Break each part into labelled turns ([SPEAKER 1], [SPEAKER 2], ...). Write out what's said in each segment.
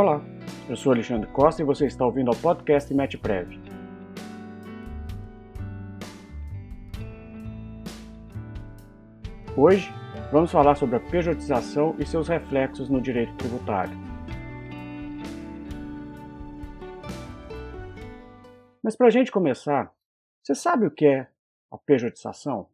[SPEAKER 1] Olá, eu sou Alexandre Costa e você está ouvindo ao podcast MetPrev. Hoje vamos falar sobre a pejotização e seus reflexos no direito tributário. Mas para a gente começar, você sabe o que é a pejotização?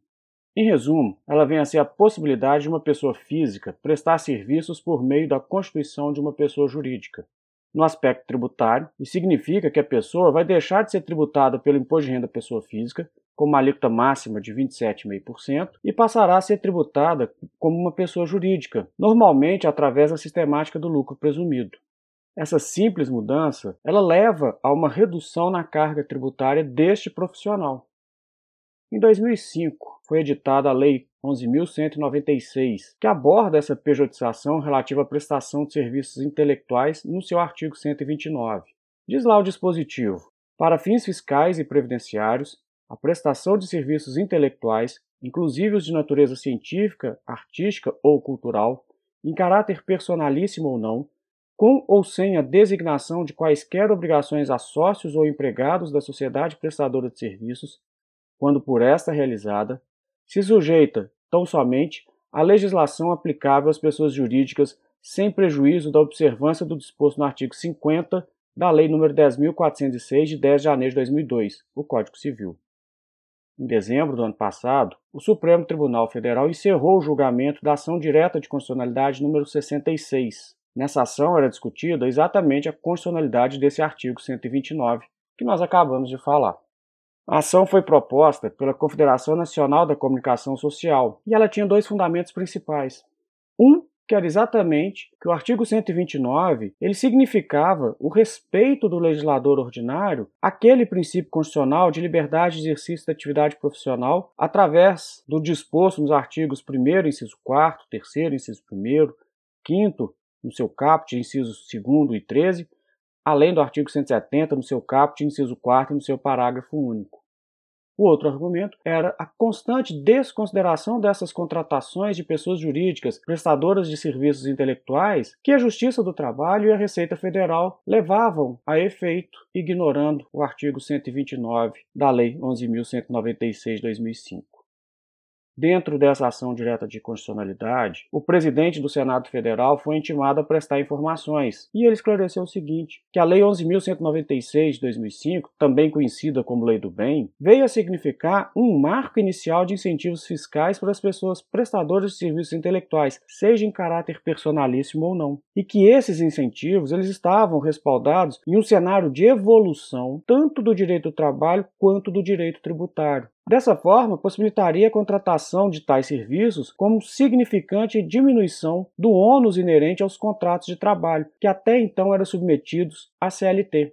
[SPEAKER 1] Em resumo, ela vem a ser a possibilidade de uma pessoa física prestar serviços por meio da constituição de uma pessoa jurídica. No aspecto tributário, isso significa que a pessoa vai deixar de ser tributada pelo imposto de renda pessoa física, com uma alíquota máxima de 27,5%, e passará a ser tributada como uma pessoa jurídica, normalmente através da sistemática do lucro presumido. Essa simples mudança, ela leva a uma redução na carga tributária deste profissional. Em 2005, foi editada a Lei 11.196, que aborda essa pejotização relativa à prestação de serviços intelectuais no seu artigo 129. Diz lá o dispositivo: para fins fiscais e previdenciários, a prestação de serviços intelectuais, inclusive os de natureza científica, artística ou cultural, em caráter personalíssimo ou não, com ou sem a designação de quaisquer obrigações a sócios ou empregados da sociedade prestadora de serviços, quando por esta realizada, se sujeita tão somente à legislação aplicável às pessoas jurídicas sem prejuízo da observância do disposto no artigo 50 da Lei nº 10.406, de 10 de janeiro de 2002, o Código Civil. Em dezembro do ano passado, o Supremo Tribunal Federal encerrou o julgamento da ação direta de constitucionalidade número 66. Nessa ação era discutida exatamente a constitucionalidade desse artigo 129 que nós acabamos de falar. A ação foi proposta pela Confederação Nacional da Comunicação Social e ela tinha dois fundamentos principais. Um, que era exatamente que o artigo 129 ele significava o respeito do legislador ordinário àquele princípio constitucional de liberdade de exercício da atividade profissional através do disposto nos artigos 1 inciso 4, 3 inciso 1 5 no seu caput, inciso 2 e 13, além do artigo 170 no seu caput, inciso 4 no seu parágrafo único. O outro argumento era a constante desconsideração dessas contratações de pessoas jurídicas prestadoras de serviços intelectuais que a Justiça do Trabalho e a Receita Federal levavam a efeito, ignorando o artigo 129 da Lei 11.196/2005. Dentro dessa ação direta de constitucionalidade, o presidente do Senado Federal foi intimado a prestar informações e ele esclareceu o seguinte: que a Lei 11.196 de 2005, também conhecida como Lei do Bem, veio a significar um marco inicial de incentivos fiscais para as pessoas prestadoras de serviços intelectuais, seja em caráter personalíssimo ou não, e que esses incentivos eles estavam respaldados em um cenário de evolução tanto do direito do trabalho quanto do direito tributário. Dessa forma, possibilitaria a contratação de tais serviços como significante diminuição do ônus inerente aos contratos de trabalho, que até então eram submetidos à CLT.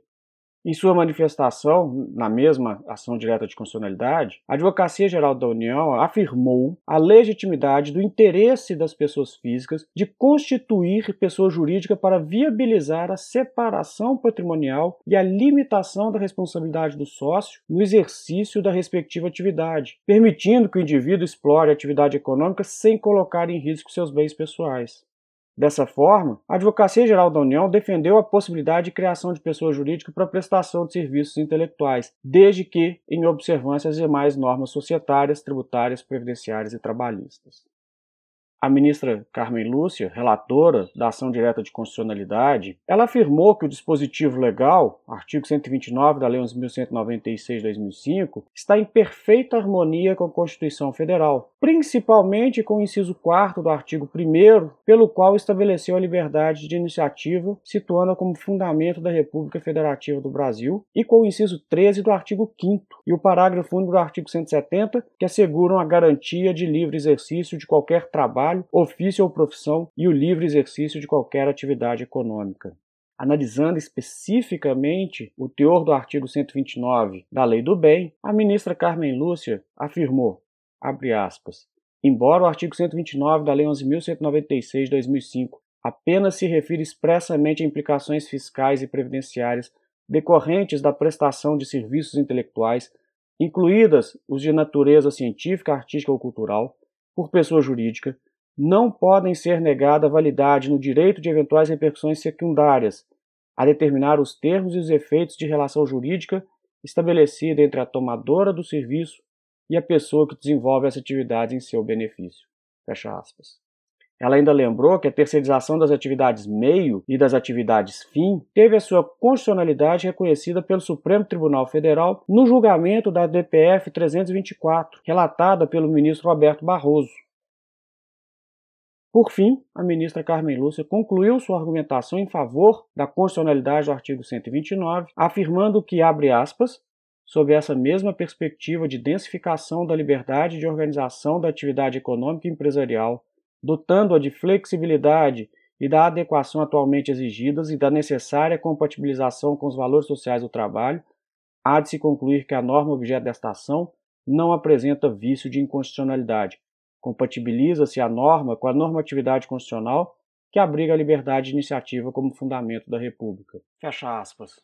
[SPEAKER 1] Em sua manifestação, na mesma ação direta de constitucionalidade, a Advocacia Geral da União afirmou a legitimidade do interesse das pessoas físicas de constituir pessoa jurídica para viabilizar a separação patrimonial e a limitação da responsabilidade do sócio no exercício da respectiva atividade, permitindo que o indivíduo explore a atividade econômica sem colocar em risco seus bens pessoais. Dessa forma, a Advocacia Geral da União defendeu a possibilidade de criação de pessoa jurídica para prestação de serviços intelectuais, desde que em observância às demais normas societárias, tributárias, previdenciárias e trabalhistas. A ministra Carmen Lúcia, relatora da ação direta de constitucionalidade, ela afirmou que o dispositivo legal, artigo 129 da Lei 11.196 de 2005, está em perfeita harmonia com a Constituição Federal, principalmente com o inciso 4 do artigo 1 pelo qual estabeleceu a liberdade de iniciativa, situando-a como fundamento da República Federativa do Brasil, e com o inciso 13 do artigo 5 e o parágrafo único do artigo 170, que asseguram a garantia de livre exercício de qualquer trabalho trabalho, ofício ou profissão e o livre exercício de qualquer atividade econômica. Analisando especificamente o teor do artigo 129 da Lei do Bem, a ministra Carmen Lúcia afirmou, aspas, embora o artigo 129 da Lei 11.196 de 2005 apenas se refira expressamente a implicações fiscais e previdenciárias decorrentes da prestação de serviços intelectuais, incluídas os de natureza científica, artística ou cultural, por pessoa jurídica, não podem ser negada validade no direito de eventuais repercussões secundárias, a determinar os termos e os efeitos de relação jurídica estabelecida entre a tomadora do serviço e a pessoa que desenvolve essa atividade em seu benefício. Fecha aspas. Ela ainda lembrou que a terceirização das atividades meio e das atividades fim teve a sua constitucionalidade reconhecida pelo Supremo Tribunal Federal no julgamento da DPF 324, relatada pelo ministro Roberto Barroso. Por fim, a ministra Carmen Lúcia concluiu sua argumentação em favor da constitucionalidade do artigo 129, afirmando que, abre aspas, sob essa mesma perspectiva de densificação da liberdade de organização da atividade econômica e empresarial, dotando-a de flexibilidade e da adequação atualmente exigidas e da necessária compatibilização com os valores sociais do trabalho, há de se concluir que a norma objeto desta ação não apresenta vício de inconstitucionalidade. Compatibiliza-se a norma com a normatividade constitucional que abriga a liberdade de iniciativa como fundamento da República. Fecha aspas.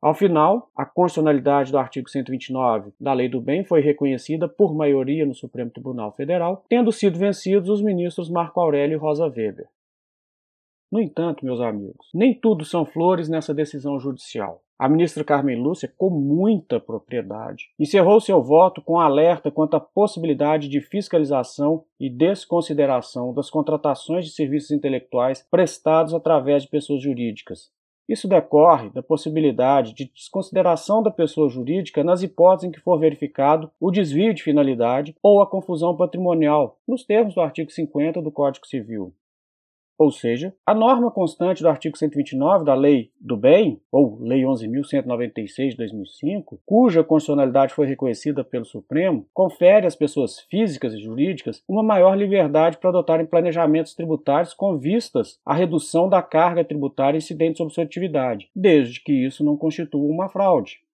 [SPEAKER 1] Ao final, a constitucionalidade do artigo 129 da Lei do Bem foi reconhecida por maioria no Supremo Tribunal Federal, tendo sido vencidos os ministros Marco Aurélio e Rosa Weber. No entanto, meus amigos, nem tudo são flores nessa decisão judicial. A ministra Carmen Lúcia, com muita propriedade, encerrou seu voto com alerta quanto à possibilidade de fiscalização e desconsideração das contratações de serviços intelectuais prestados através de pessoas jurídicas, isso decorre da possibilidade de desconsideração da pessoa jurídica nas hipóteses em que for verificado o desvio de finalidade ou a confusão patrimonial, nos termos do artigo 50 do Código Civil. Ou seja, a norma constante do artigo 129 da Lei do Bem, ou Lei 11.196 de 2005, cuja constitucionalidade foi reconhecida pelo Supremo, confere às pessoas físicas e jurídicas uma maior liberdade para adotarem planejamentos tributários com vistas à redução da carga tributária incidente sobre sua atividade, desde que isso não constitua uma fraude.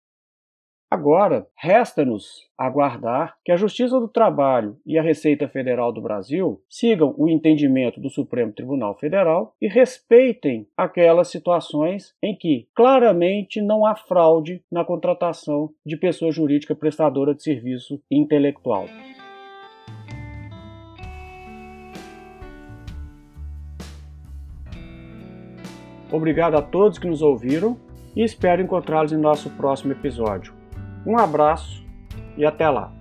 [SPEAKER 1] Agora, resta-nos aguardar que a Justiça do Trabalho e a Receita Federal do Brasil sigam o entendimento do Supremo Tribunal Federal e respeitem aquelas situações em que claramente não há fraude na contratação de pessoa jurídica prestadora de serviço intelectual. Obrigado a todos que nos ouviram e espero encontrá-los em nosso próximo episódio. Um abraço e até lá!